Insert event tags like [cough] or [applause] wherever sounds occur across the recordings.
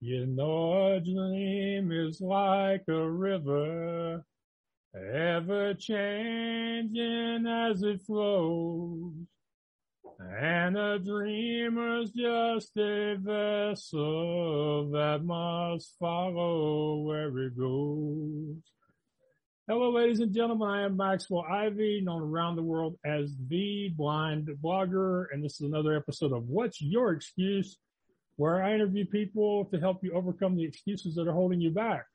You know a dream is like a river, ever changing as it flows. And a dreamer's just a vessel that must follow where it goes. Hello, ladies and gentlemen. I am Maxwell Ivy, known around the world as the blind blogger. And this is another episode of What's Your Excuse? Where I interview people to help you overcome the excuses that are holding you back.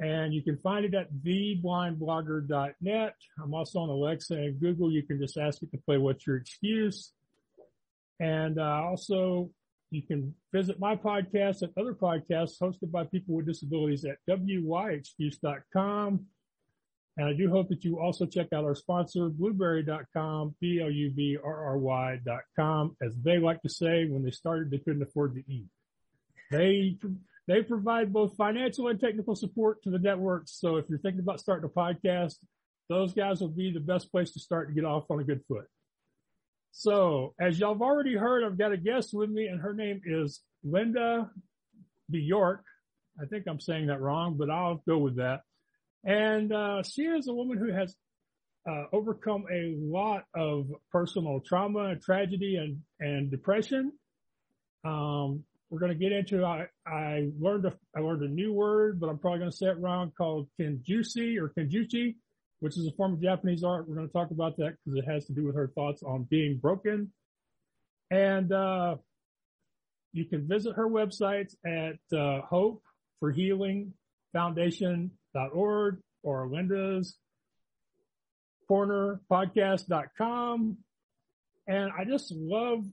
And you can find it at theblindblogger.net. I'm also on Alexa and Google. You can just ask it to play What's Your Excuse? And uh, also, you can visit my podcast and other podcasts hosted by people with disabilities at wyexcuse.com. And I do hope that you also check out our sponsor, blubrry.com, B-L-U-B-R-R-Y.com. As they like to say, when they started, they couldn't afford to eat. They, they provide both financial and technical support to the networks. So if you're thinking about starting a podcast, those guys will be the best place to start to get off on a good foot. So as y'all have already heard, I've got a guest with me and her name is Linda Bjork. I think I'm saying that wrong, but I'll go with that. And uh, she is a woman who has uh, overcome a lot of personal trauma, and tragedy, and and depression. Um, we're going to get into. I I learned a I learned a new word, but I'm probably going to say it wrong. Called kenjushi or kenjuchi, which is a form of Japanese art. We're going to talk about that because it has to do with her thoughts on being broken. And uh, you can visit her websites at uh, Hope for Healing org or Linda's corner podcast.com. And I just love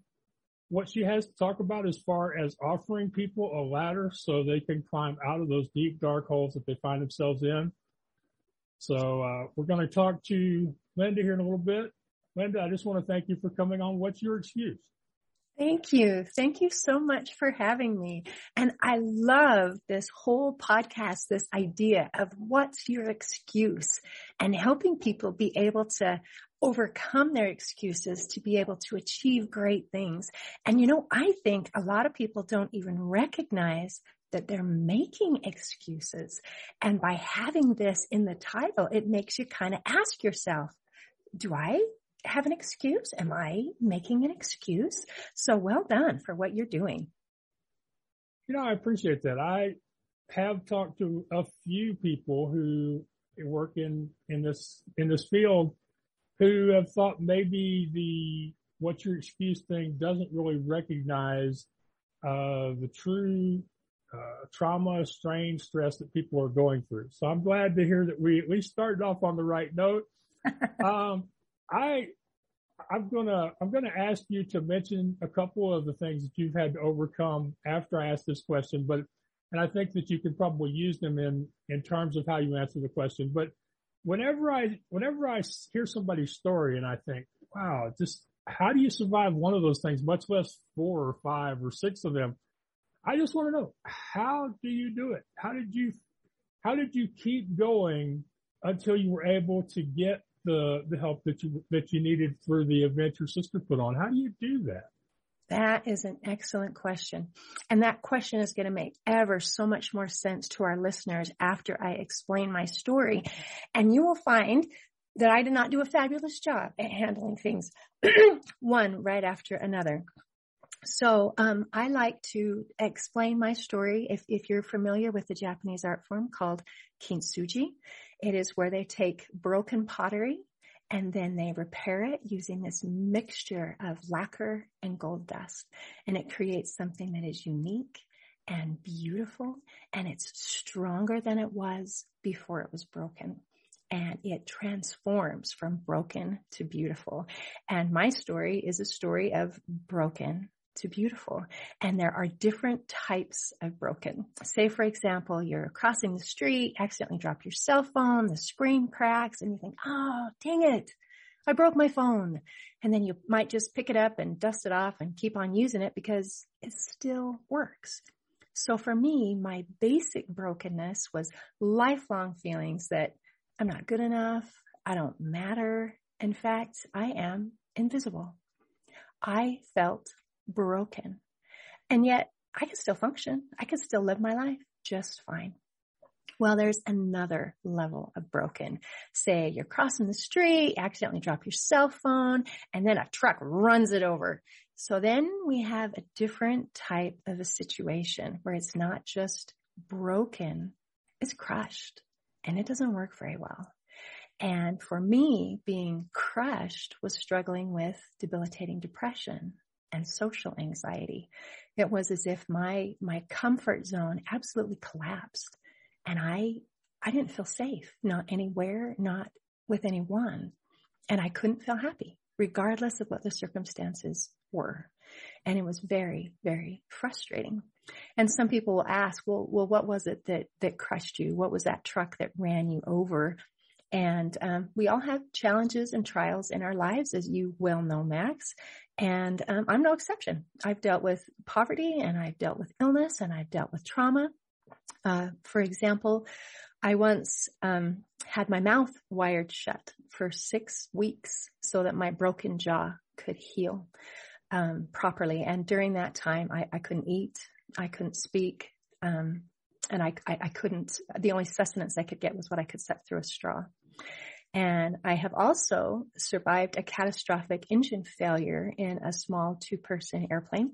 what she has to talk about as far as offering people a ladder so they can climb out of those deep dark holes that they find themselves in. So, uh, we're going to talk to Linda here in a little bit. Linda, I just want to thank you for coming on. What's your excuse? Thank you. Thank you so much for having me. And I love this whole podcast, this idea of what's your excuse and helping people be able to overcome their excuses to be able to achieve great things. And you know, I think a lot of people don't even recognize that they're making excuses. And by having this in the title, it makes you kind of ask yourself, do I have an excuse? Am I making an excuse? So well done for what you're doing. You know, I appreciate that. I have talked to a few people who work in, in this, in this field who have thought maybe the, what your excuse thing doesn't really recognize, uh, the true, uh, trauma, strain, stress that people are going through. So I'm glad to hear that we at least started off on the right note. [laughs] um, I, I'm gonna, I'm gonna ask you to mention a couple of the things that you've had to overcome after I ask this question, but, and I think that you can probably use them in, in terms of how you answer the question. But whenever I, whenever I hear somebody's story and I think, wow, just how do you survive one of those things, much less four or five or six of them? I just want to know, how do you do it? How did you, how did you keep going until you were able to get the the help that you that you needed for the event your sister put on? How do you do that? That is an excellent question. And that question is going to make ever so much more sense to our listeners after I explain my story. And you will find that I did not do a fabulous job at handling things [clears throat] one right after another. So um, I like to explain my story. If, if you're familiar with the Japanese art form called kintsugi, it is where they take broken pottery and then they repair it using this mixture of lacquer and gold dust. And it creates something that is unique and beautiful and it's stronger than it was before it was broken. And it transforms from broken to beautiful. And my story is a story of broken to beautiful. And there are different types of broken. Say, for example, you're crossing the street, accidentally drop your cell phone, the screen cracks, and you think, oh, dang it. I broke my phone. And then you might just pick it up and dust it off and keep on using it because it still works. So for me, my basic brokenness was lifelong feelings that I'm not good enough. I don't matter. In fact, I am invisible. I felt broken. And yet I can still function. I can still live my life just fine. Well, there's another level of broken. Say you're crossing the street, accidentally drop your cell phone, and then a truck runs it over. So then we have a different type of a situation where it's not just broken, it's crushed and it doesn't work very well. And for me, being crushed was struggling with debilitating depression and social anxiety. It was as if my, my comfort zone absolutely collapsed and I, I didn't feel safe, not anywhere, not with anyone. And I couldn't feel happy regardless of what the circumstances were. And it was very, very frustrating. And some people will ask, well, well, what was it that, that crushed you? What was that truck that ran you over? And um, we all have challenges and trials in our lives, as you well know, Max. And um, I'm no exception. I've dealt with poverty and I've dealt with illness and I've dealt with trauma. Uh, for example, I once um, had my mouth wired shut for six weeks so that my broken jaw could heal um, properly. And during that time, I, I, couldn't eat, I couldn't speak, um, and I, I, I couldn't. The only sustenance I could get was what I could suck through a straw. And I have also survived a catastrophic engine failure in a small two-person airplane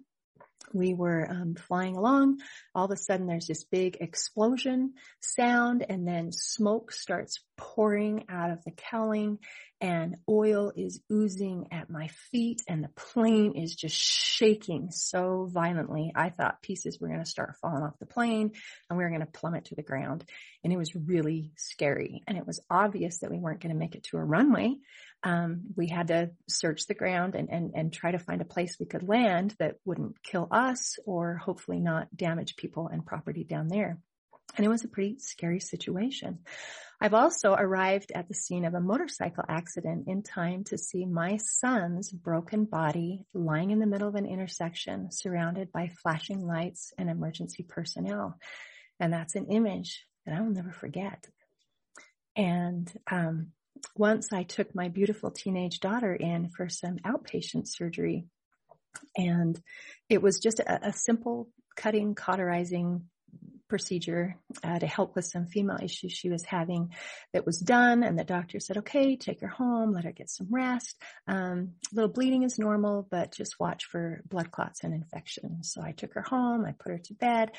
we were um, flying along. All of a sudden, there's this big explosion sound, and then smoke starts pouring out of the cowling, and oil is oozing at my feet, and the plane is just shaking so violently. I thought pieces were going to start falling off the plane, and we were going to plummet to the ground. And it was really scary, and it was obvious that we weren't going to make it to a runway um, we had to search the ground and, and, and try to find a place we could land that wouldn't kill us or hopefully not damage people and property down there. And it was a pretty scary situation. I've also arrived at the scene of a motorcycle accident in time to see my son's broken body lying in the middle of an intersection surrounded by flashing lights and emergency personnel. And that's an image that I will never forget. And um, once I took my beautiful teenage daughter in for some outpatient surgery and it was just a, a simple cutting, cauterizing procedure uh, to help with some female issues she was having that was done and the doctor said okay take her home let her get some rest um, little bleeding is normal but just watch for blood clots and infections so i took her home i put her to bed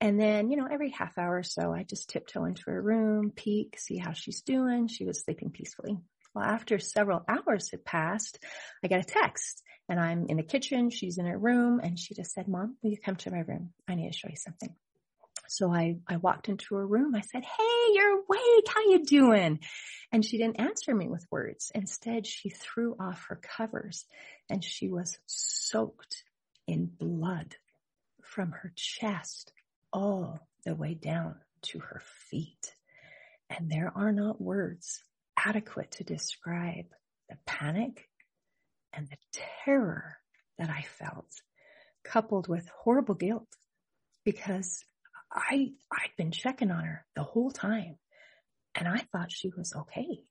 and then you know every half hour or so i just tiptoe into her room peek see how she's doing she was sleeping peacefully well after several hours had passed i got a text and I'm in the kitchen. She's in her room and she just said, mom, will you come to my room? I need to show you something. So I, I walked into her room. I said, Hey, you're awake. How you doing? And she didn't answer me with words. Instead, she threw off her covers and she was soaked in blood from her chest all the way down to her feet. And there are not words adequate to describe the panic and the terror that I felt coupled with horrible guilt because I, I'd been checking on her the whole time and I thought she was okay.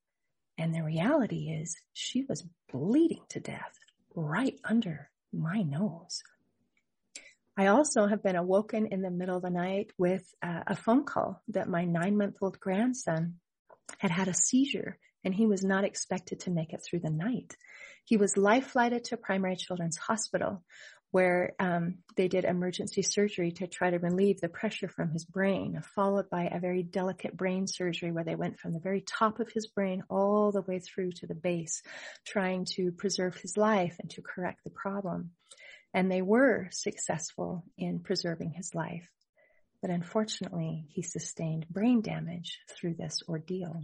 And the reality is she was bleeding to death right under my nose. I also have been awoken in the middle of the night with uh, a phone call that my nine month old grandson had had a seizure and he was not expected to make it through the night. He was life flighted to Primary Children's Hospital where um, they did emergency surgery to try to relieve the pressure from his brain, followed by a very delicate brain surgery where they went from the very top of his brain all the way through to the base, trying to preserve his life and to correct the problem. And they were successful in preserving his life. But unfortunately, he sustained brain damage through this ordeal.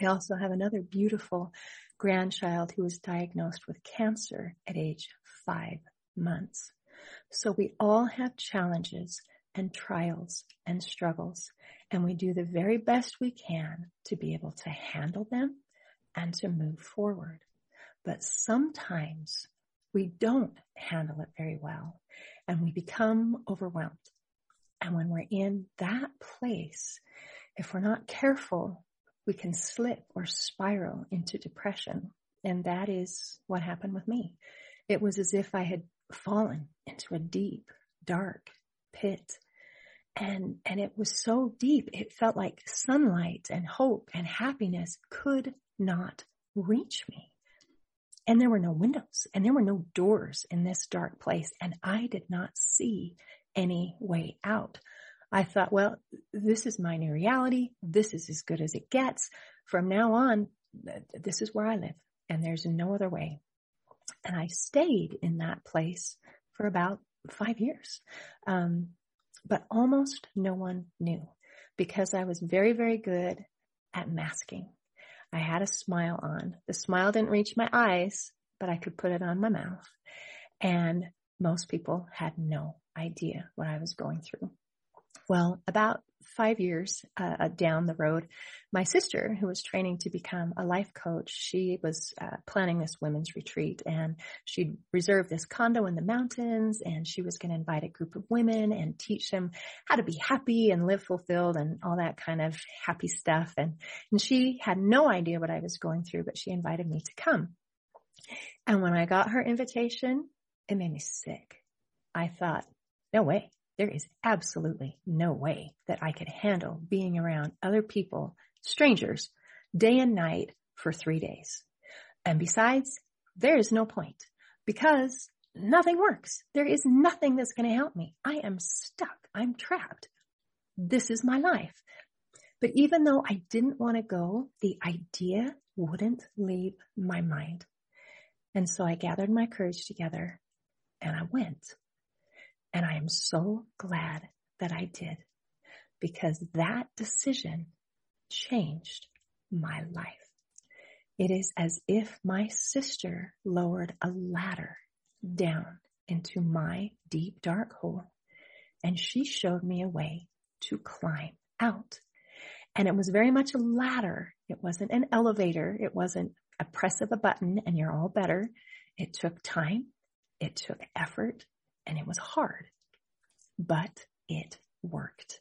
I also have another beautiful grandchild who was diagnosed with cancer at age five months. So we all have challenges and trials and struggles, and we do the very best we can to be able to handle them and to move forward. But sometimes we don't handle it very well and we become overwhelmed. And when we're in that place, if we're not careful, we can slip or spiral into depression. And that is what happened with me. It was as if I had fallen into a deep, dark pit. And, and it was so deep. It felt like sunlight and hope and happiness could not reach me. And there were no windows and there were no doors in this dark place. And I did not see any way out. I thought, well, this is my new reality. This is as good as it gets. From now on, this is where I live and there's no other way. And I stayed in that place for about five years. Um, but almost no one knew because I was very, very good at masking. I had a smile on. The smile didn't reach my eyes, but I could put it on my mouth. And most people had no idea what I was going through. Well, about five years uh, uh, down the road, my sister, who was training to become a life coach, she was uh, planning this women's retreat and she'd reserved this condo in the mountains and she was going to invite a group of women and teach them how to be happy and live fulfilled and all that kind of happy stuff. And, and she had no idea what I was going through, but she invited me to come. And when I got her invitation, it made me sick. I thought, no way. There is absolutely no way that I could handle being around other people, strangers, day and night for three days. And besides, there is no point because nothing works. There is nothing that's going to help me. I am stuck. I'm trapped. This is my life. But even though I didn't want to go, the idea wouldn't leave my mind. And so I gathered my courage together and I went. And I am so glad that I did because that decision changed my life. It is as if my sister lowered a ladder down into my deep dark hole and she showed me a way to climb out. And it was very much a ladder. It wasn't an elevator. It wasn't a press of a button and you're all better. It took time. It took effort and it was hard, but it worked.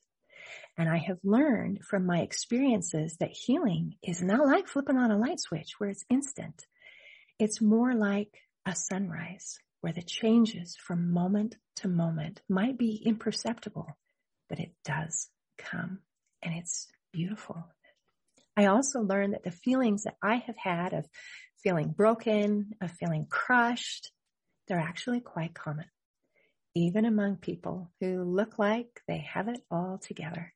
And I have learned from my experiences that healing is not like flipping on a light switch where it's instant. It's more like a sunrise where the changes from moment to moment might be imperceptible, but it does come and it's beautiful. I also learned that the feelings that I have had of feeling broken, of feeling crushed, they're actually quite common even among people who look like they have it all together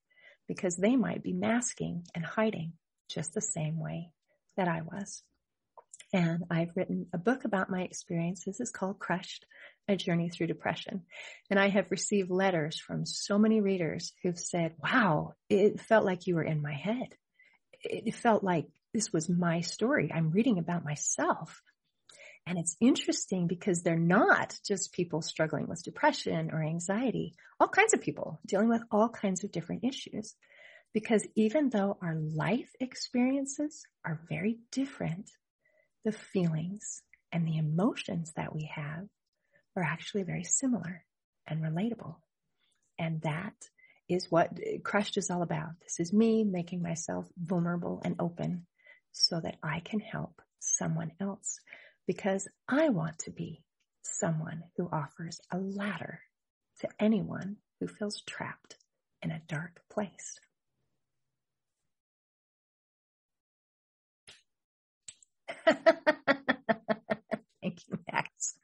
because they might be masking and hiding just the same way that I was. And I've written a book about my experiences. It's called Crushed, A Journey Through Depression. And I have received letters from so many readers who've said, wow, it felt like you were in my head. It felt like this was my story. I'm reading about myself. And it's interesting because they're not just people struggling with depression or anxiety, all kinds of people dealing with all kinds of different issues. Because even though our life experiences are very different, the feelings and the emotions that we have are actually very similar and relatable. And that is what Crushed is all about. This is me making myself vulnerable and open so that I can help someone else because I want to be someone who offers a ladder to anyone who feels trapped in a dark place. [laughs] Thank you, Max.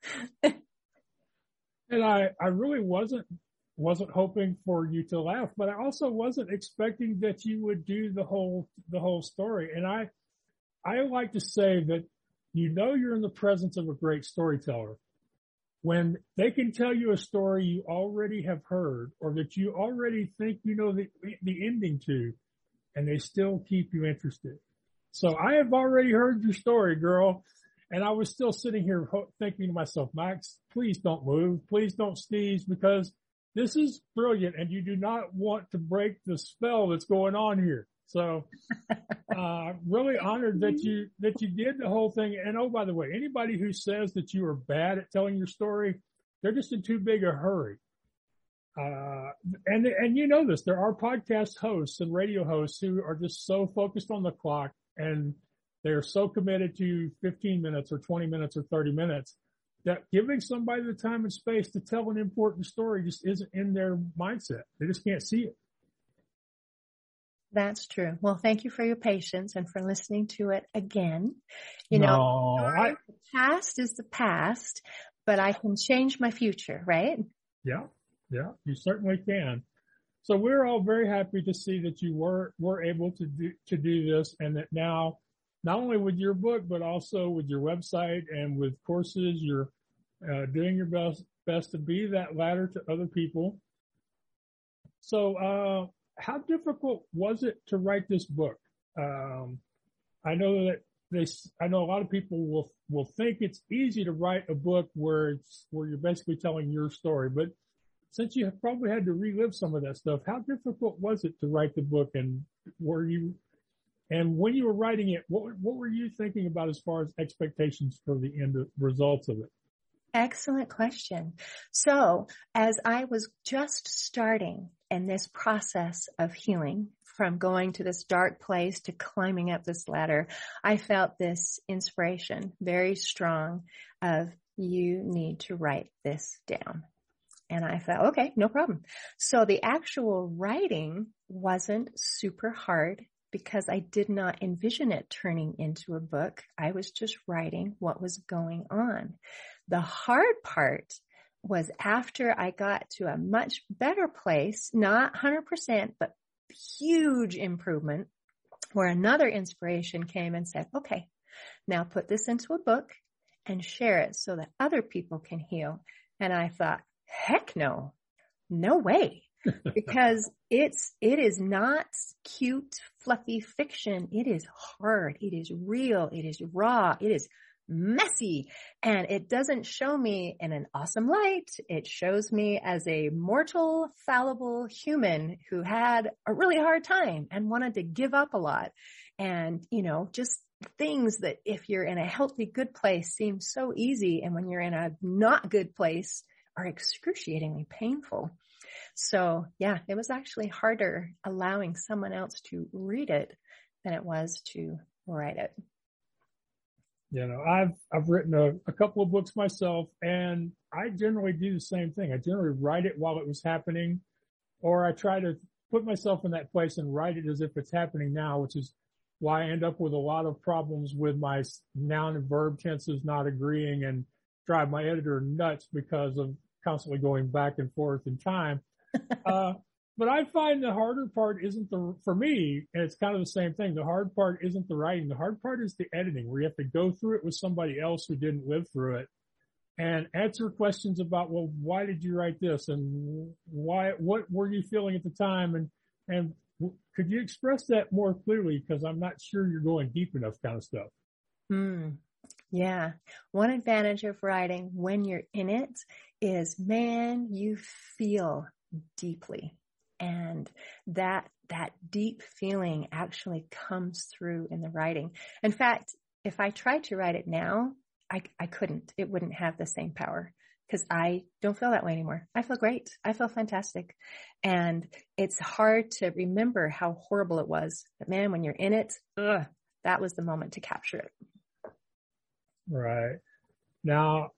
and I, I really wasn't wasn't hoping for you to laugh, but I also wasn't expecting that you would do the whole the whole story. And I I like to say that you know you're in the presence of a great storyteller when they can tell you a story you already have heard or that you already think you know the, the ending to and they still keep you interested. So I have already heard your story, girl. And I was still sitting here thinking to myself, Max, please don't move. Please don't sneeze because this is brilliant and you do not want to break the spell that's going on here. So, uh, really honored that you, that you did the whole thing. And oh, by the way, anybody who says that you are bad at telling your story, they're just in too big a hurry. Uh, and, and you know this, there are podcast hosts and radio hosts who are just so focused on the clock and they're so committed to 15 minutes or 20 minutes or 30 minutes that giving somebody the time and space to tell an important story just isn't in their mindset. They just can't see it. That's true. Well, thank you for your patience and for listening to it again. You No, know, I- the past is the past, but I can change my future, right? Yeah, yeah, you certainly can. So we're all very happy to see that you were were able to do to do this, and that now, not only with your book, but also with your website and with courses, you're uh, doing your best best to be that ladder to other people. So, uh, how difficult was it to write this book? Um, I know that they, I know a lot of people will will think it's easy to write a book where it's where you're basically telling your story, but since you have probably had to relive some of that stuff, how difficult was it to write the book, and were you, and when you were writing it, what what were you thinking about as far as expectations for the end of, results of it? Excellent question. So as I was just starting in this process of healing from going to this dark place to climbing up this ladder, I felt this inspiration very strong of you need to write this down. And I thought, okay, no problem. So the actual writing wasn't super hard because I did not envision it turning into a book. I was just writing what was going on. The hard part was after I got to a much better place, not 100%, but huge improvement where another inspiration came and said, okay, now put this into a book and share it so that other people can heal. And I thought, heck no, no way. [laughs] because it's, it is not cute, fluffy fiction. It is hard. It is real. It is raw. It is messy and it doesn't show me in an awesome light. It shows me as a mortal, fallible human who had a really hard time and wanted to give up a lot. And, you know, just things that if you're in a healthy, good place seem so easy. And when you're in a not good place are excruciatingly painful. So yeah, it was actually harder allowing someone else to read it than it was to write it. You know, I've I've written a, a couple of books myself, and I generally do the same thing. I generally write it while it was happening, or I try to put myself in that place and write it as if it's happening now, which is why I end up with a lot of problems with my noun and verb tenses not agreeing and drive my editor nuts because of constantly going back and forth in time. [laughs] uh, but I find the harder part isn't the, for me, and it's kind of the same thing. The hard part isn't the writing. The hard part is the editing where you have to go through it with somebody else who didn't live through it and answer questions about, well, why did you write this? And why, what were you feeling at the time? And, and could you express that more clearly? Cause I'm not sure you're going deep enough kind of stuff. Hmm. Yeah. One advantage of writing when you're in it is, man, you feel deeply and that that deep feeling actually comes through in the writing. In fact, if I tried to write it now, I, I couldn't. It wouldn't have the same power because I don't feel that way anymore. I feel great. I feel fantastic. And it's hard to remember how horrible it was. But man, when you're in it, ugh, that was the moment to capture it. Right. Now,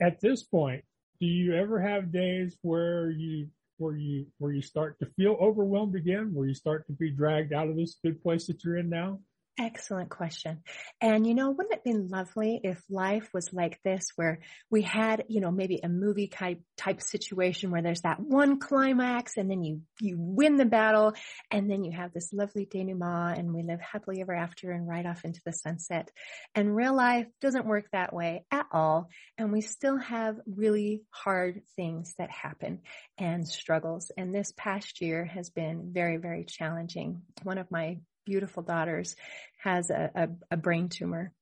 at this point, do you ever have days where you where you where you start to feel overwhelmed again, where you start to be dragged out of this good place that you're in now? Excellent question. And you know, wouldn't it be lovely if life was like this where we had, you know, maybe a movie type type situation where there's that one climax and then you you win the battle and then you have this lovely denouement and we live happily ever after and right off into the sunset. And real life doesn't work that way at all. And we still have really hard things that happen and struggles. And this past year has been very, very challenging. One of my beautiful daughters has a, a, a brain tumor.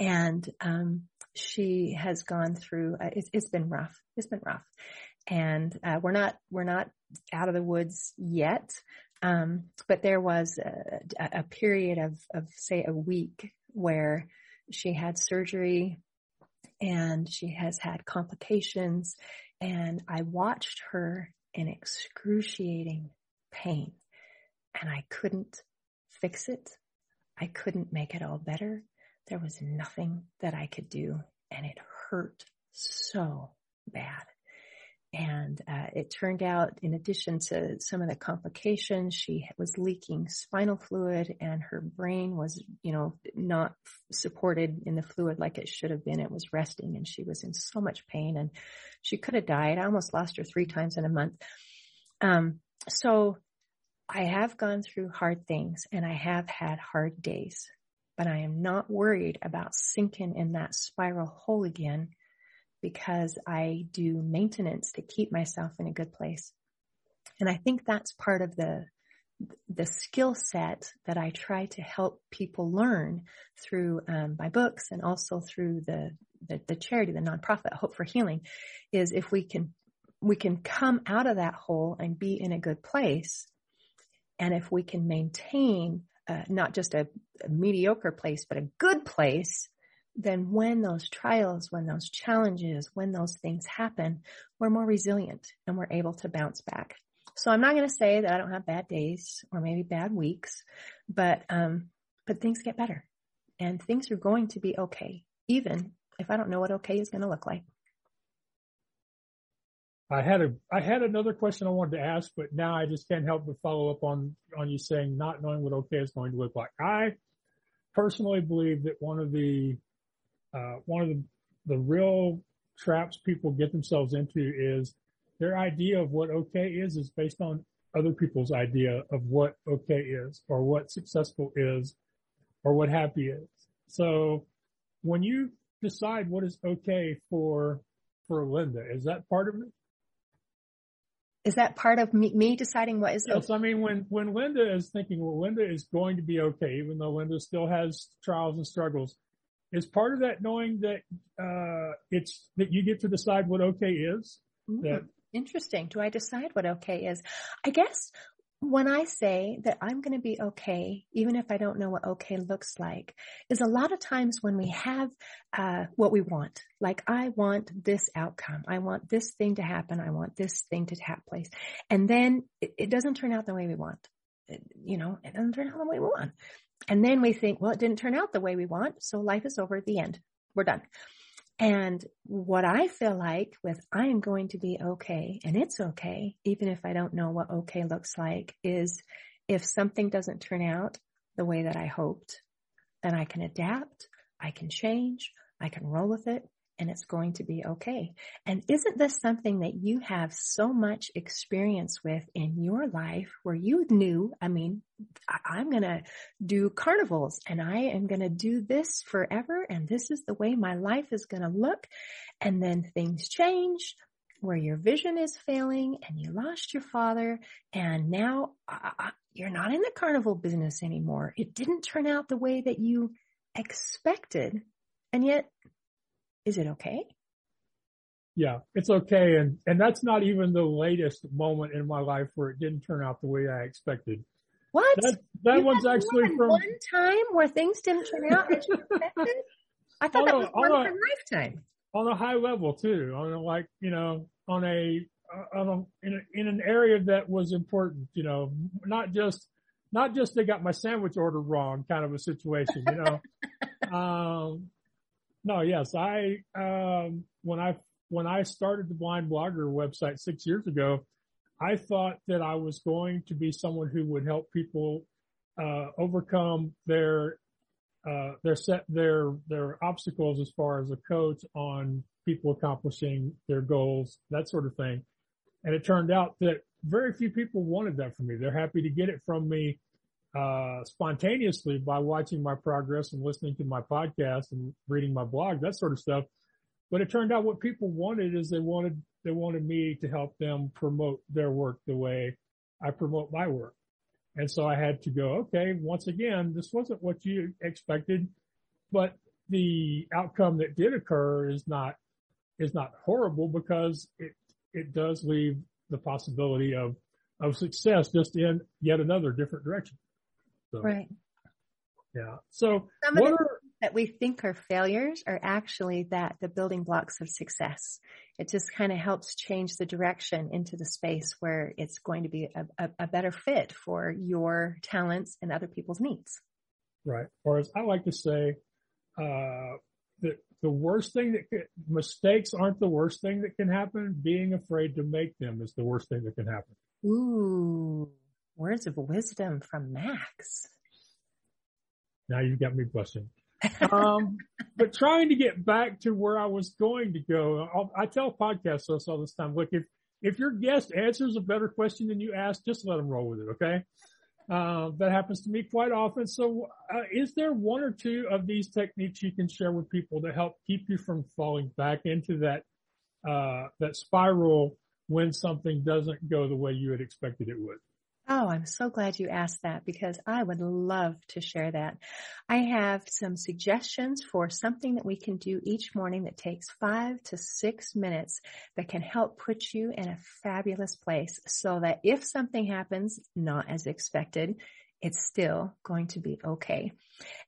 And um, she has gone through uh, it's, it's been rough. It's been rough. And uh, we're not we're not out of the woods yet. Um, but there was a, a period of of say a week where she had surgery and she has had complications. And I watched her in excruciating pain. And I couldn't fix it. I couldn't make it all better. There was nothing that I could do and it hurt so bad. And uh, it turned out, in addition to some of the complications, she was leaking spinal fluid and her brain was, you know, not supported in the fluid like it should have been. It was resting and she was in so much pain and she could have died. I almost lost her three times in a month. Um, so I have gone through hard things and I have had hard days, but I am not worried about sinking in that spiral hole again because I do maintenance to keep myself in a good place. And I think that's part of the the skill set that I try to help people learn through um, my books and also through the, the the charity, the nonprofit Hope for Healing, is if we can we can come out of that hole and be in a good place, and if we can maintain uh, not just a, a mediocre place but a good place, then when those trials, when those challenges, when those things happen, we're more resilient and we're able to bounce back. So I'm not going to say that I don't have bad days or maybe bad weeks, but, um, but things get better and things are going to be okay, even if I don't know what okay is going to look like. I had a I had another question I wanted to ask, but now I just can't help but follow up on on you saying not knowing what okay is going to look like. I personally believe that one of the uh, one of the, the real traps people get themselves into is their idea of what okay is is based on other people's idea of what okay is or what successful is or what happy is. So when you decide what is okay for for Linda, is that part of it? Is that part of me, me deciding what is yes, okay? I mean, when, when Linda is thinking, well, Linda is going to be okay, even though Linda still has trials and struggles, is part of that knowing that uh, it's that you get to decide what okay is. Mm, that interesting. Do I decide what okay is? I guess when I say that I'm going to be okay, even if I don't know what okay looks like, is a lot of times when we have uh, what we want. Like I want this outcome. I want this thing to happen. I want this thing to take place, and then it, it doesn't turn out the way we want. It, you know, it doesn't turn out the way we want. And then we think, well, it didn't turn out the way we want. So life is over at the end. We're done. And what I feel like with I am going to be okay and it's okay, even if I don't know what okay looks like is if something doesn't turn out the way that I hoped, then I can adapt. I can change. I can roll with it and it's going to be okay. And isn't this something that you have so much experience with in your life where you knew, I mean, I'm going to do carnivals and I am going to do this forever. And this is the way my life is going to look. And then things change where your vision is failing and you lost your father and now uh, you're not in the carnival business anymore. It didn't turn out the way that you expected. And yet is it okay? Yeah, it's okay. And, and that's not even the latest moment in my life where it didn't turn out the way I expected. What? That, that you one's actually from one time where things didn't turn out as you expected. I thought that was a, one a, lifetime. On a high level too, on a, like you know, on a, on a in, a, in an area that was important. You know, not just not just they got my sandwich order wrong, kind of a situation. You know, [laughs] um, no, yes, I um, when I when I started the Blind Blogger website six years ago, I thought that I was going to be someone who would help people uh, overcome their uh, their set their their obstacles as far as a coach on people accomplishing their goals, that sort of thing. And it turned out that very few people wanted that from me. They're happy to get it from me uh, spontaneously by watching my progress and listening to my podcast and reading my blog, that sort of stuff. But it turned out what people wanted is they wanted, they wanted me to help them promote their work the way I promote my work. And so I had to go, okay, once again, this wasn't what you expected, but the outcome that did occur is not, is not horrible because it, it does leave the possibility of, of success just in yet another different direction. So, right. Yeah. So some of the are, that we think are failures are actually that the building blocks of success. It just kind of helps change the direction into the space where it's going to be a, a, a better fit for your talents and other people's needs. Right. Or as I like to say, uh, that the worst thing that can, mistakes aren't the worst thing that can happen. Being afraid to make them is the worst thing that can happen. Ooh, words of wisdom from Max. Now you've got me blushing. [laughs] um, but trying to get back to where I was going to go, I'll, i tell podcast hosts all this time, look, if, if your guest answers a better question than you asked, just let them roll with it. Okay. Uh, that happens to me quite often. So, uh, is there one or two of these techniques you can share with people to help keep you from falling back into that, uh, that spiral when something doesn't go the way you had expected it would? Oh, I'm so glad you asked that because I would love to share that. I have some suggestions for something that we can do each morning that takes five to six minutes that can help put you in a fabulous place so that if something happens not as expected, it's still going to be okay.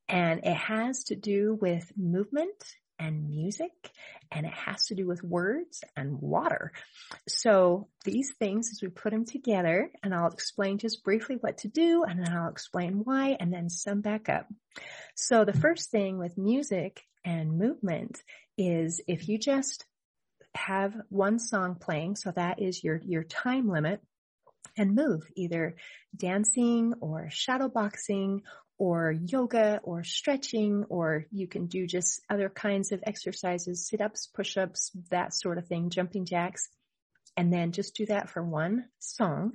And it has to do with movement and music and it has to do with words and water. So these things, as we put them together, and I'll explain just briefly what to do, and then I'll explain why, and then sum back up. So the first thing with music and movement is if you just have one song playing, so that is your, your time limit, and move, either dancing or shadow boxing or yoga or stretching, or you can do just other kinds of exercises, sit-ups, push-ups, that sort of thing, jumping jacks. And then just do that for one song.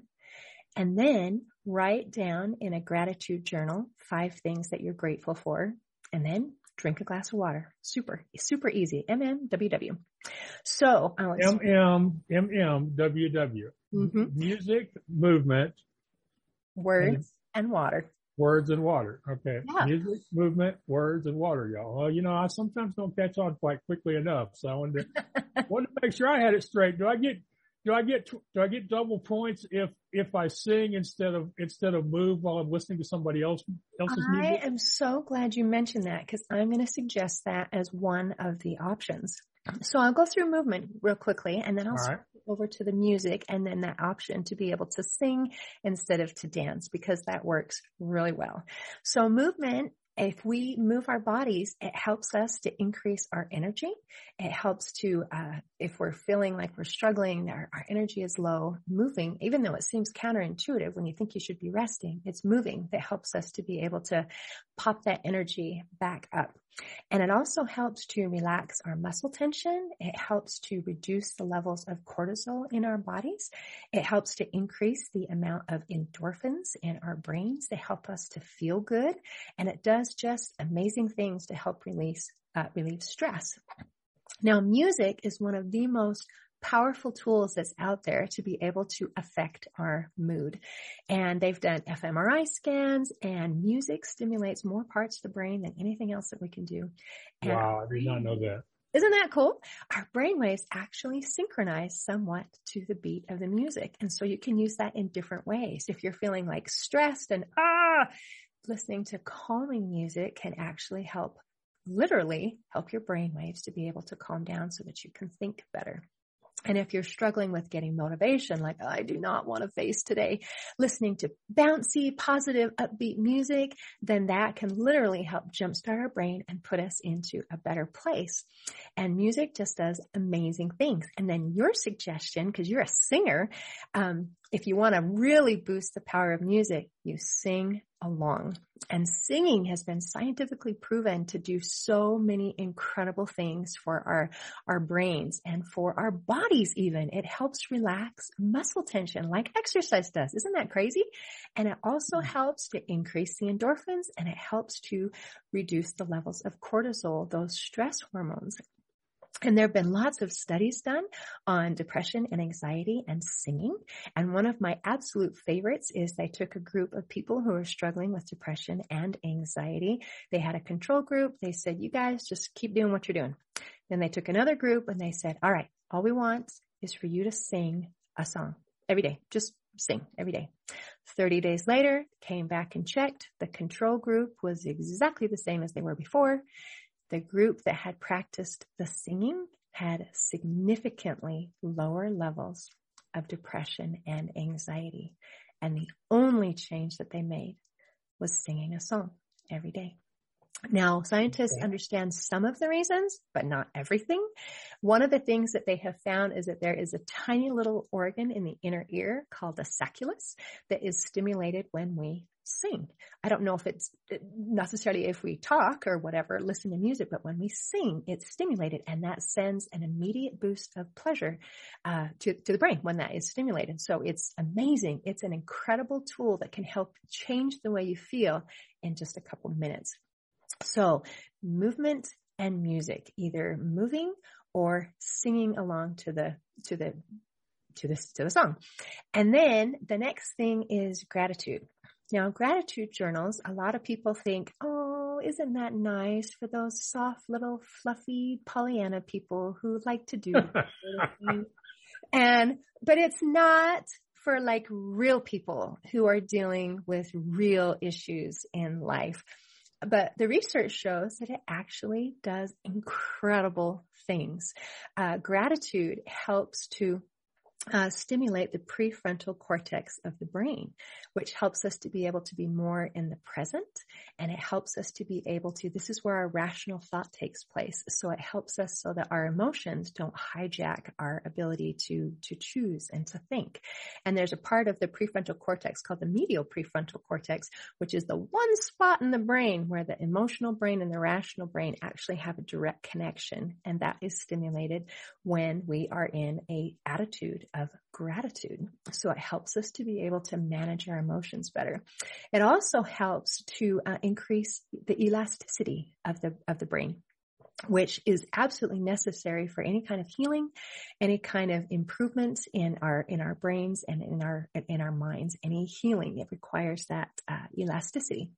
And then write down in a gratitude journal five things that you're grateful for. And then drink a glass of water. Super, super easy. MMWW. So, MMWW. Mm-hmm. Music, movement, words, and, and water words and water. Okay. Yeah. Music, movement, words and water, y'all. Well, you know, I sometimes don't catch on quite quickly enough. So I wanted to, [laughs] wanted to make sure I had it straight. Do I get, do I get, do I get double points if, if I sing instead of, instead of move while I'm listening to somebody else, else's I music? I am so glad you mentioned that because I'm going to suggest that as one of the options. So I'll go through movement real quickly and then I'll right. over to the music and then that option to be able to sing instead of to dance because that works really well. So movement if we move our bodies, it helps us to increase our energy. It helps to, uh, if we're feeling like we're struggling, our, our, energy is low, moving, even though it seems counterintuitive when you think you should be resting, it's moving that helps us to be able to pop that energy back up. And it also helps to relax our muscle tension. It helps to reduce the levels of cortisol in our bodies. It helps to increase the amount of endorphins in our brains. They help us to feel good. And it does just amazing things to help release, uh, relieve stress. Now music is one of the most powerful tools that's out there to be able to affect our mood. And they've done fMRI scans and music stimulates more parts of the brain than anything else that we can do. And wow, I did not know that. Isn't that cool? Our brain waves actually synchronize somewhat to the beat of the music. And so you can use that in different ways. If you're feeling like stressed and ah, listening to calming music can actually help literally help your brain waves to be able to calm down so that you can think better. And if you're struggling with getting motivation, like I do not want to face today, listening to bouncy, positive, upbeat music, then that can literally help jumpstart our brain and put us into a better place. And music just does amazing things. And then your suggestion, because you're a singer, um, if you want to really boost the power of music, you sing along. And singing has been scientifically proven to do so many incredible things for our, our brains and for our bodies even. It helps relax muscle tension like exercise does. Isn't that crazy? And it also mm-hmm. helps to increase the endorphins and it helps to reduce the levels of cortisol, those stress hormones. And there have been lots of studies done on depression and anxiety and singing. And one of my absolute favorites is they took a group of people who are struggling with depression and anxiety. They had a control group. They said, you guys just keep doing what you're doing. Then they took another group and they said, all right, all we want is for you to sing a song every day. Just sing every day. 30 days later, came back and checked. The control group was exactly the same as they were before. The group that had practiced the singing had significantly lower levels of depression and anxiety. And the only change that they made was singing a song every day. Now, scientists understand some of the reasons, but not everything. One of the things that they have found is that there is a tiny little organ in the inner ear called the sacculus that is stimulated when we sing. I don't know if it's necessarily if we talk or whatever, listen to music, but when we sing, it's stimulated and that sends an immediate boost of pleasure uh, to, to the brain when that is stimulated. So it's amazing. It's an incredible tool that can help change the way you feel in just a couple minutes. So movement and music, either moving or singing along to the, to the, to the, to the song. And then the next thing is gratitude. Now, gratitude journals, a lot of people think, oh, isn't that nice for those soft little fluffy Pollyanna people who like to do [laughs] and, but it's not for like real people who are dealing with real issues in life. But the research shows that it actually does incredible things. Uh, gratitude helps to uh, stimulate the prefrontal cortex of the brain, which helps us to be able to be more in the present. And it helps us to be able to, this is where our rational thought takes place. So it helps us so that our emotions don't hijack our ability to, to choose and to think. And there's a part of the prefrontal cortex called the medial prefrontal cortex, which is the one spot in the brain where the emotional brain and the rational brain actually have a direct connection. And that is stimulated when we are in a attitude of gratitude. So it helps us to be able to manage our emotions better. It also helps to uh, increase the elasticity of the, of the brain which is absolutely necessary for any kind of healing, any kind of improvement in our in our brains and in our in our minds. Any healing it requires that uh, elasticity.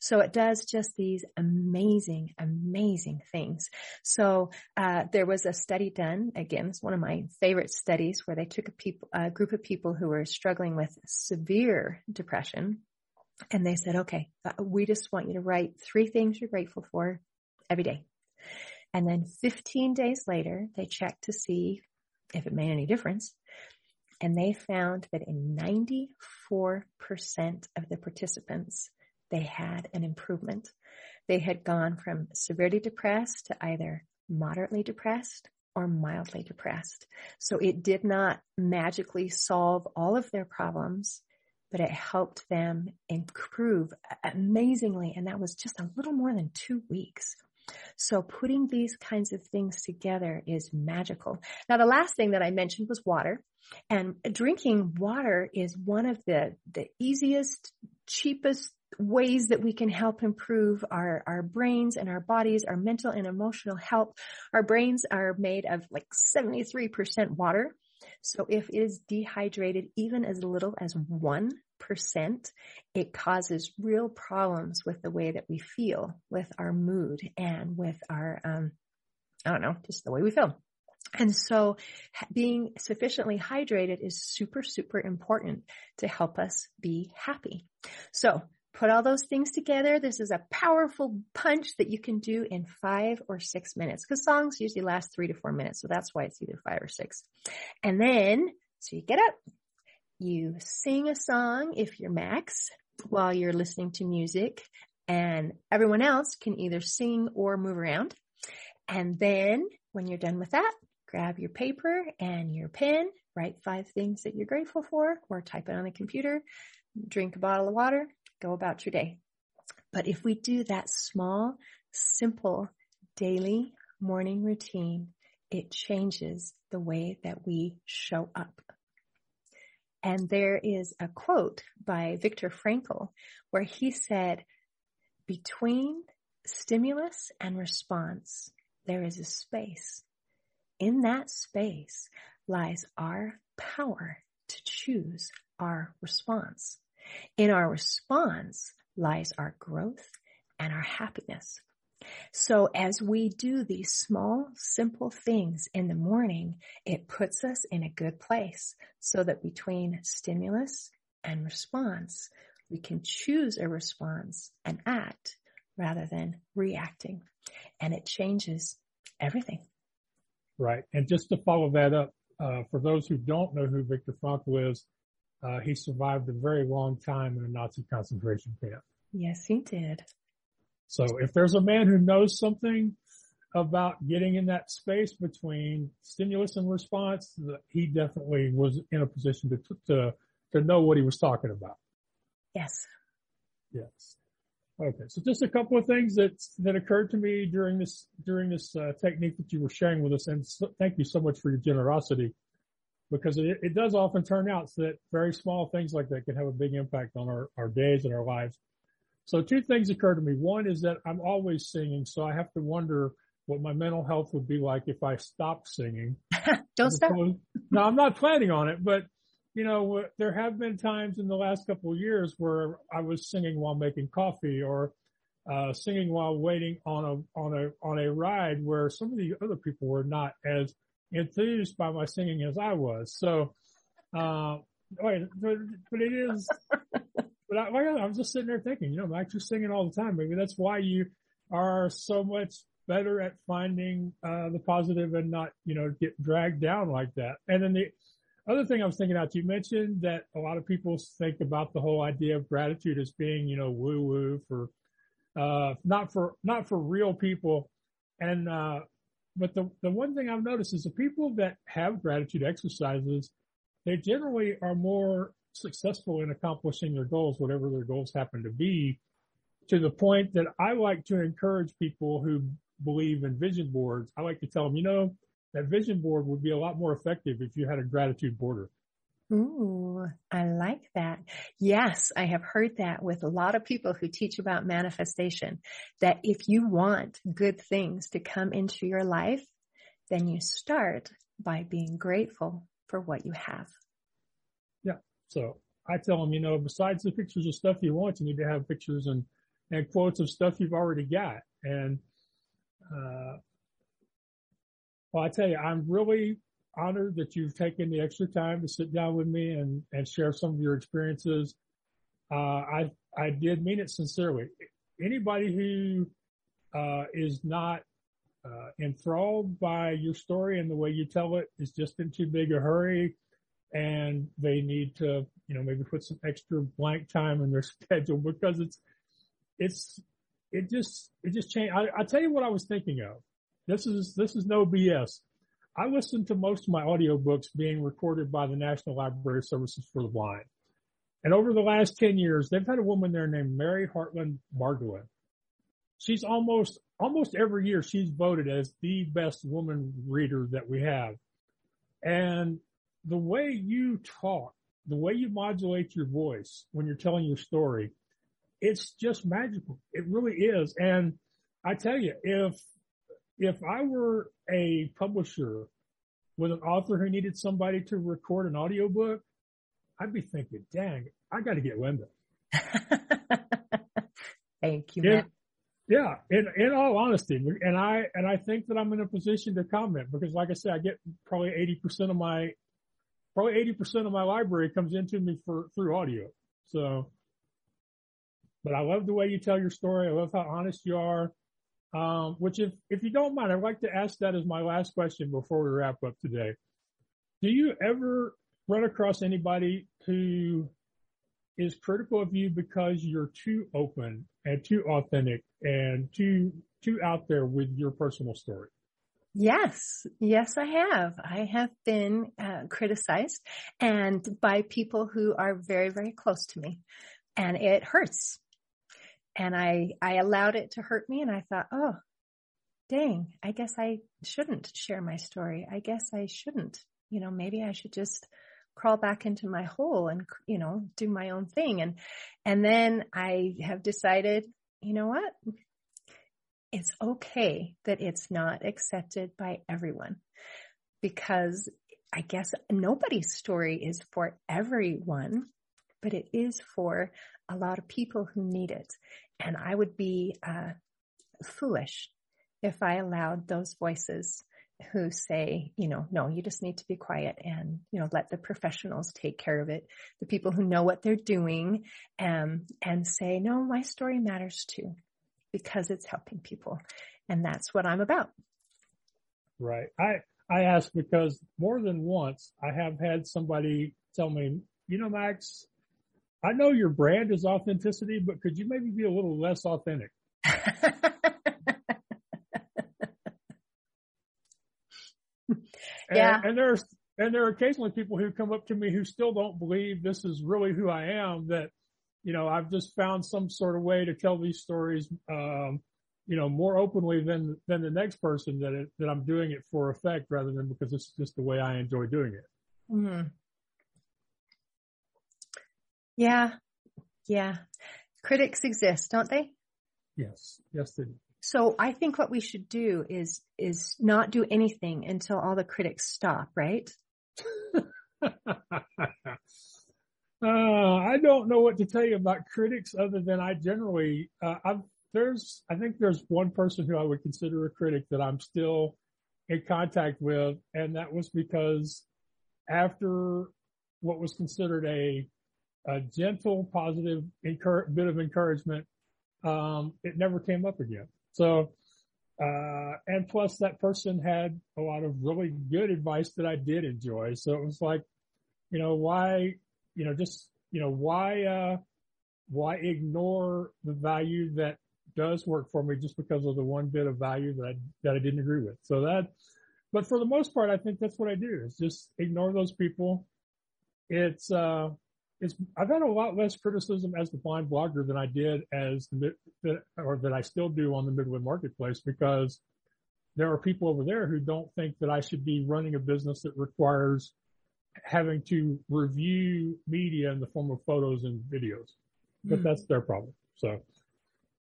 So it does just these amazing, amazing things. So uh, there was a study done. Again, it's one of my favorite studies where they took a people a group of people who were struggling with severe depression. And they said, okay, uh, we just want you to write three things you're grateful for every day. And then 15 days later, they checked to see if it made any difference. And they found that in 94% of the participants, they had an improvement. They had gone from severely depressed to either moderately depressed or mildly depressed. So it did not magically solve all of their problems, but it helped them improve amazingly. And that was just a little more than two weeks. So putting these kinds of things together is magical. Now, the last thing that I mentioned was water and drinking water is one of the, the easiest, cheapest ways that we can help improve our, our brains and our bodies, our mental and emotional health. Our brains are made of like 73% water. So if it is dehydrated even as little as 1%, it causes real problems with the way that we feel, with our mood and with our, um, I don't know, just the way we feel. And so being sufficiently hydrated is super, super important to help us be happy. So put all those things together. This is a powerful punch that you can do in five or six minutes because songs usually last three to four minutes. So that's why it's either five or six. And then, so you get up, you sing a song if you're Max while you're listening to music and everyone else can either sing or move around. And then when you're done with that, grab your paper and your pen, write five things that you're grateful for or type it on the computer, drink a bottle of water, go about your day. But if we do that small, simple daily morning routine, it changes the way that we show up. And there is a quote by Viktor Frankl where he said, between stimulus and response, there is a space. In that space lies our power to choose our response. In our response lies our growth and our happiness. So as we do these small, simple things in the morning, it puts us in a good place so that between stimulus and response, we can choose a response and act rather than reacting. And it changes everything. Right. And just to follow that up, uh, for those who don't know who Viktor Frankl is, uh, he survived a very long time in a Nazi concentration camp. Yes, he did. So if there's a man who knows something about getting in that space between stimulus and response, he definitely was in a position to, to, to know what he was talking about. Yes. Yes. Okay. So just a couple of things that, that occurred to me during this, during this uh, technique that you were sharing with us. And so, thank you so much for your generosity because it, it does often turn out that very small things like that can have a big impact on our, our days and our lives. So two things occur to me. One is that I'm always singing. So I have to wonder what my mental health would be like if I stopped singing. [laughs] Don't stop. No, I'm not planning on it, but you know, there have been times in the last couple of years where I was singing while making coffee or uh, singing while waiting on a on a on a ride where some of the other people were not as enthused by my singing as I was. So, uh, wait, but, but it is. [laughs] But I, I'm just sitting there thinking, you know, I'm actually singing all the time. Maybe that's why you are so much better at finding uh, the positive and not, you know, get dragged down like that. And then the other thing I was thinking about, you mentioned that a lot of people think about the whole idea of gratitude as being, you know, woo woo for, uh, not for, not for real people. And, uh, but the, the one thing I've noticed is the people that have gratitude exercises, they generally are more successful in accomplishing their goals, whatever their goals happen to be, to the point that I like to encourage people who believe in vision boards. I like to tell them, you know, that vision board would be a lot more effective if you had a gratitude border. Ooh, I like that. Yes, I have heard that with a lot of people who teach about manifestation, that if you want good things to come into your life, then you start by being grateful for what you have. So I tell them, you know, besides the pictures of stuff you want, you need to have pictures and, and quotes of stuff you've already got. And, uh, well, I tell you, I'm really honored that you've taken the extra time to sit down with me and, and share some of your experiences. Uh, I, I did mean it sincerely. Anybody who, uh, is not, uh, enthralled by your story and the way you tell it is just in too big a hurry and they need to, you know, maybe put some extra blank time in their [laughs] schedule because it's, it's, it just, it just changed. I, I'll tell you what I was thinking of. This is, this is no BS. I listen to most of my audiobooks being recorded by the National Library of Services for the Blind. And over the last 10 years, they've had a woman there named Mary Hartland Margolin. She's almost, almost every year she's voted as the best woman reader that we have. And the way you talk, the way you modulate your voice when you're telling your story, it's just magical. It really is. And I tell you, if if I were a publisher with an author who needed somebody to record an audiobook, I'd be thinking, dang, I got to get Linda. [laughs] Thank you. Yeah, yeah. In, in all honesty, and I, and I think that I'm in a position to comment because like I said, I get probably 80% of my, probably 80% of my library comes into me for, through audio. So, but I love the way you tell your story. I love how honest you are. Um, which if, if you don't mind, I'd like to ask that as my last question before we wrap up today. Do you ever run across anybody who is critical of you because you're too open and too authentic and too, too out there with your personal story? Yes, yes, I have. I have been uh, criticized and by people who are very, very close to me and it hurts and I, I allowed it to hurt me and I thought, oh, dang, I guess I shouldn't share my story. I guess I shouldn't, you know, maybe I should just crawl back into my hole and, you know, do my own thing. And, and then I have decided, you know what? It's okay that it's not accepted by everyone because I guess nobody's story is for everyone, but it is for a lot of people who need it. And I would be uh, foolish if I allowed those voices who say, you know, no, you just need to be quiet and, you know, let the professionals take care of it. The people who know what they're doing um, and say, no, my story matters too because it's helping people. And that's what I'm about. Right. I, I ask because more than once I have had somebody tell me, you know, Max, I know your brand is authenticity, but could you maybe be a little less authentic? [laughs] Yeah. And, and there's, and there are occasionally people who come up to me who still don't believe this is really who I am that, you know, I've just found some sort of way to tell these stories, um, you know, more openly than, than the next person that it, that I'm doing it for effect rather than because it's just the way I enjoy doing it. hmm Yeah. Yeah. Critics exist, don't they? Yes. Yes, they do. So I think what we should do is, is not do anything until all the critics stop, right? [laughs] uh, I don't know what to tell you about critics other than I generally, uh, I've, there's, I think there's one person who I would consider a critic that I'm still in contact with. And that was because after what was considered a, a gentle, positive encour- bit of encouragement, um, it never came up again. So, uh, and plus that person had a lot of really good advice that I did enjoy. So it was like, you know, why, you know, just, you know, why, uh, why ignore the value that does work for me just because of the one bit of value that that I didn't agree with. So that, but for the most part, I think that's what I do is just ignore those people. It's, uh, it's, I've had a lot less criticism as the blind blogger than I did as the, or that I still do on the Midway marketplace because there are people over there who don't think that I should be running a business that requires having to review media in the form of photos and videos, but Mm. that's their problem. So,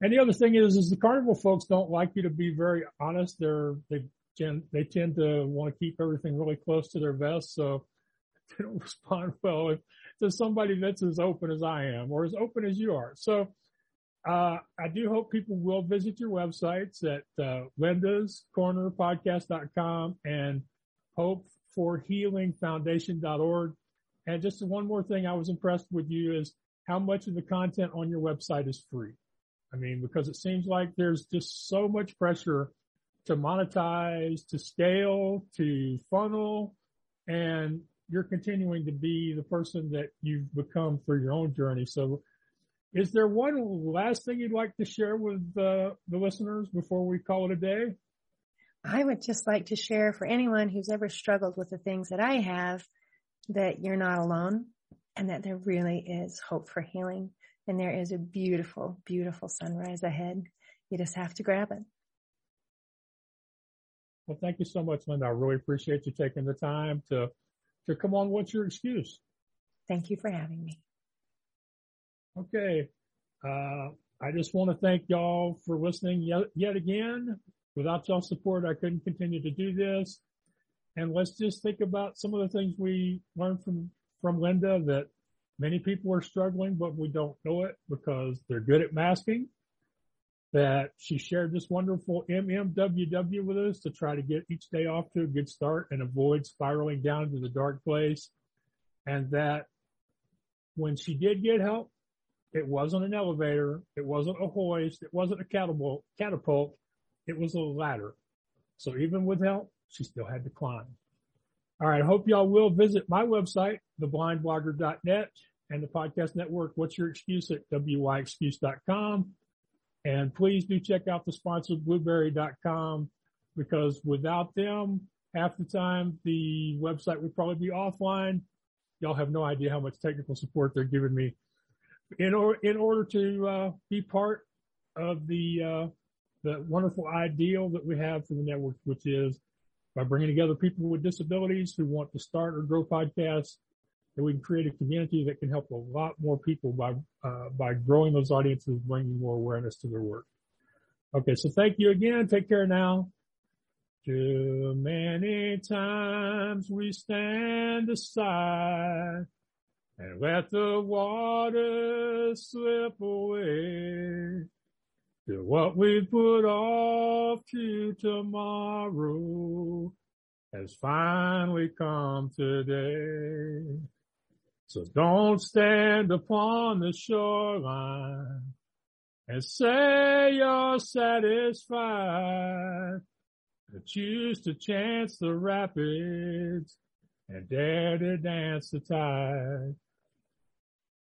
and the other thing is, is the carnival folks don't like you to be very honest. They're, they tend, they tend to want to keep everything really close to their vest. So [laughs] they don't respond well if, to somebody that's as open as I am or as open as you are. So, uh, I do hope people will visit your websites at, uh, Linda's Corner Podcast.com and hope for healing foundation.org. And just one more thing I was impressed with you is how much of the content on your website is free. I mean, because it seems like there's just so much pressure to monetize, to scale, to funnel, and you're continuing to be the person that you've become through your own journey. So is there one last thing you'd like to share with uh, the listeners before we call it a day? I would just like to share for anyone who's ever struggled with the things that I have that you're not alone and that there really is hope for healing and there is a beautiful, beautiful sunrise ahead. You just have to grab it. Well, thank you so much, Linda. I really appreciate you taking the time to, to come on. What's your excuse? Thank you for having me. Okay. Uh, I just want to thank y'all for listening yet, yet again. Without y'all support, I couldn't continue to do this. And let's just think about some of the things we learned from, from Linda that many people are struggling, but we don't know it because they're good at masking. That she shared this wonderful MMWW with us to try to get each day off to a good start and avoid spiraling down to the dark place. And that when she did get help, it wasn't an elevator. It wasn't a hoist. It wasn't a catapult. catapult. It was a ladder. So even with help, she still had to climb. All right. I hope y'all will visit my website, theblindblogger.net and the podcast network. What's your excuse at wyexcuse.com. And please do check out the sponsor blubrry.com because without them, half the time the website would probably be offline. Y'all have no idea how much technical support they're giving me in order, in order to, uh, be part of the, uh, the wonderful ideal that we have for the network, which is by bringing together people with disabilities who want to start or grow podcasts, that we can create a community that can help a lot more people by, uh, by growing those audiences, bringing more awareness to their work. Okay. So thank you again. Take care now. Too many times we stand aside and let the water slip away. What we put off to tomorrow has finally come today. So don't stand upon the shoreline and say you're satisfied. But choose to chance the rapids and dare to dance the tide.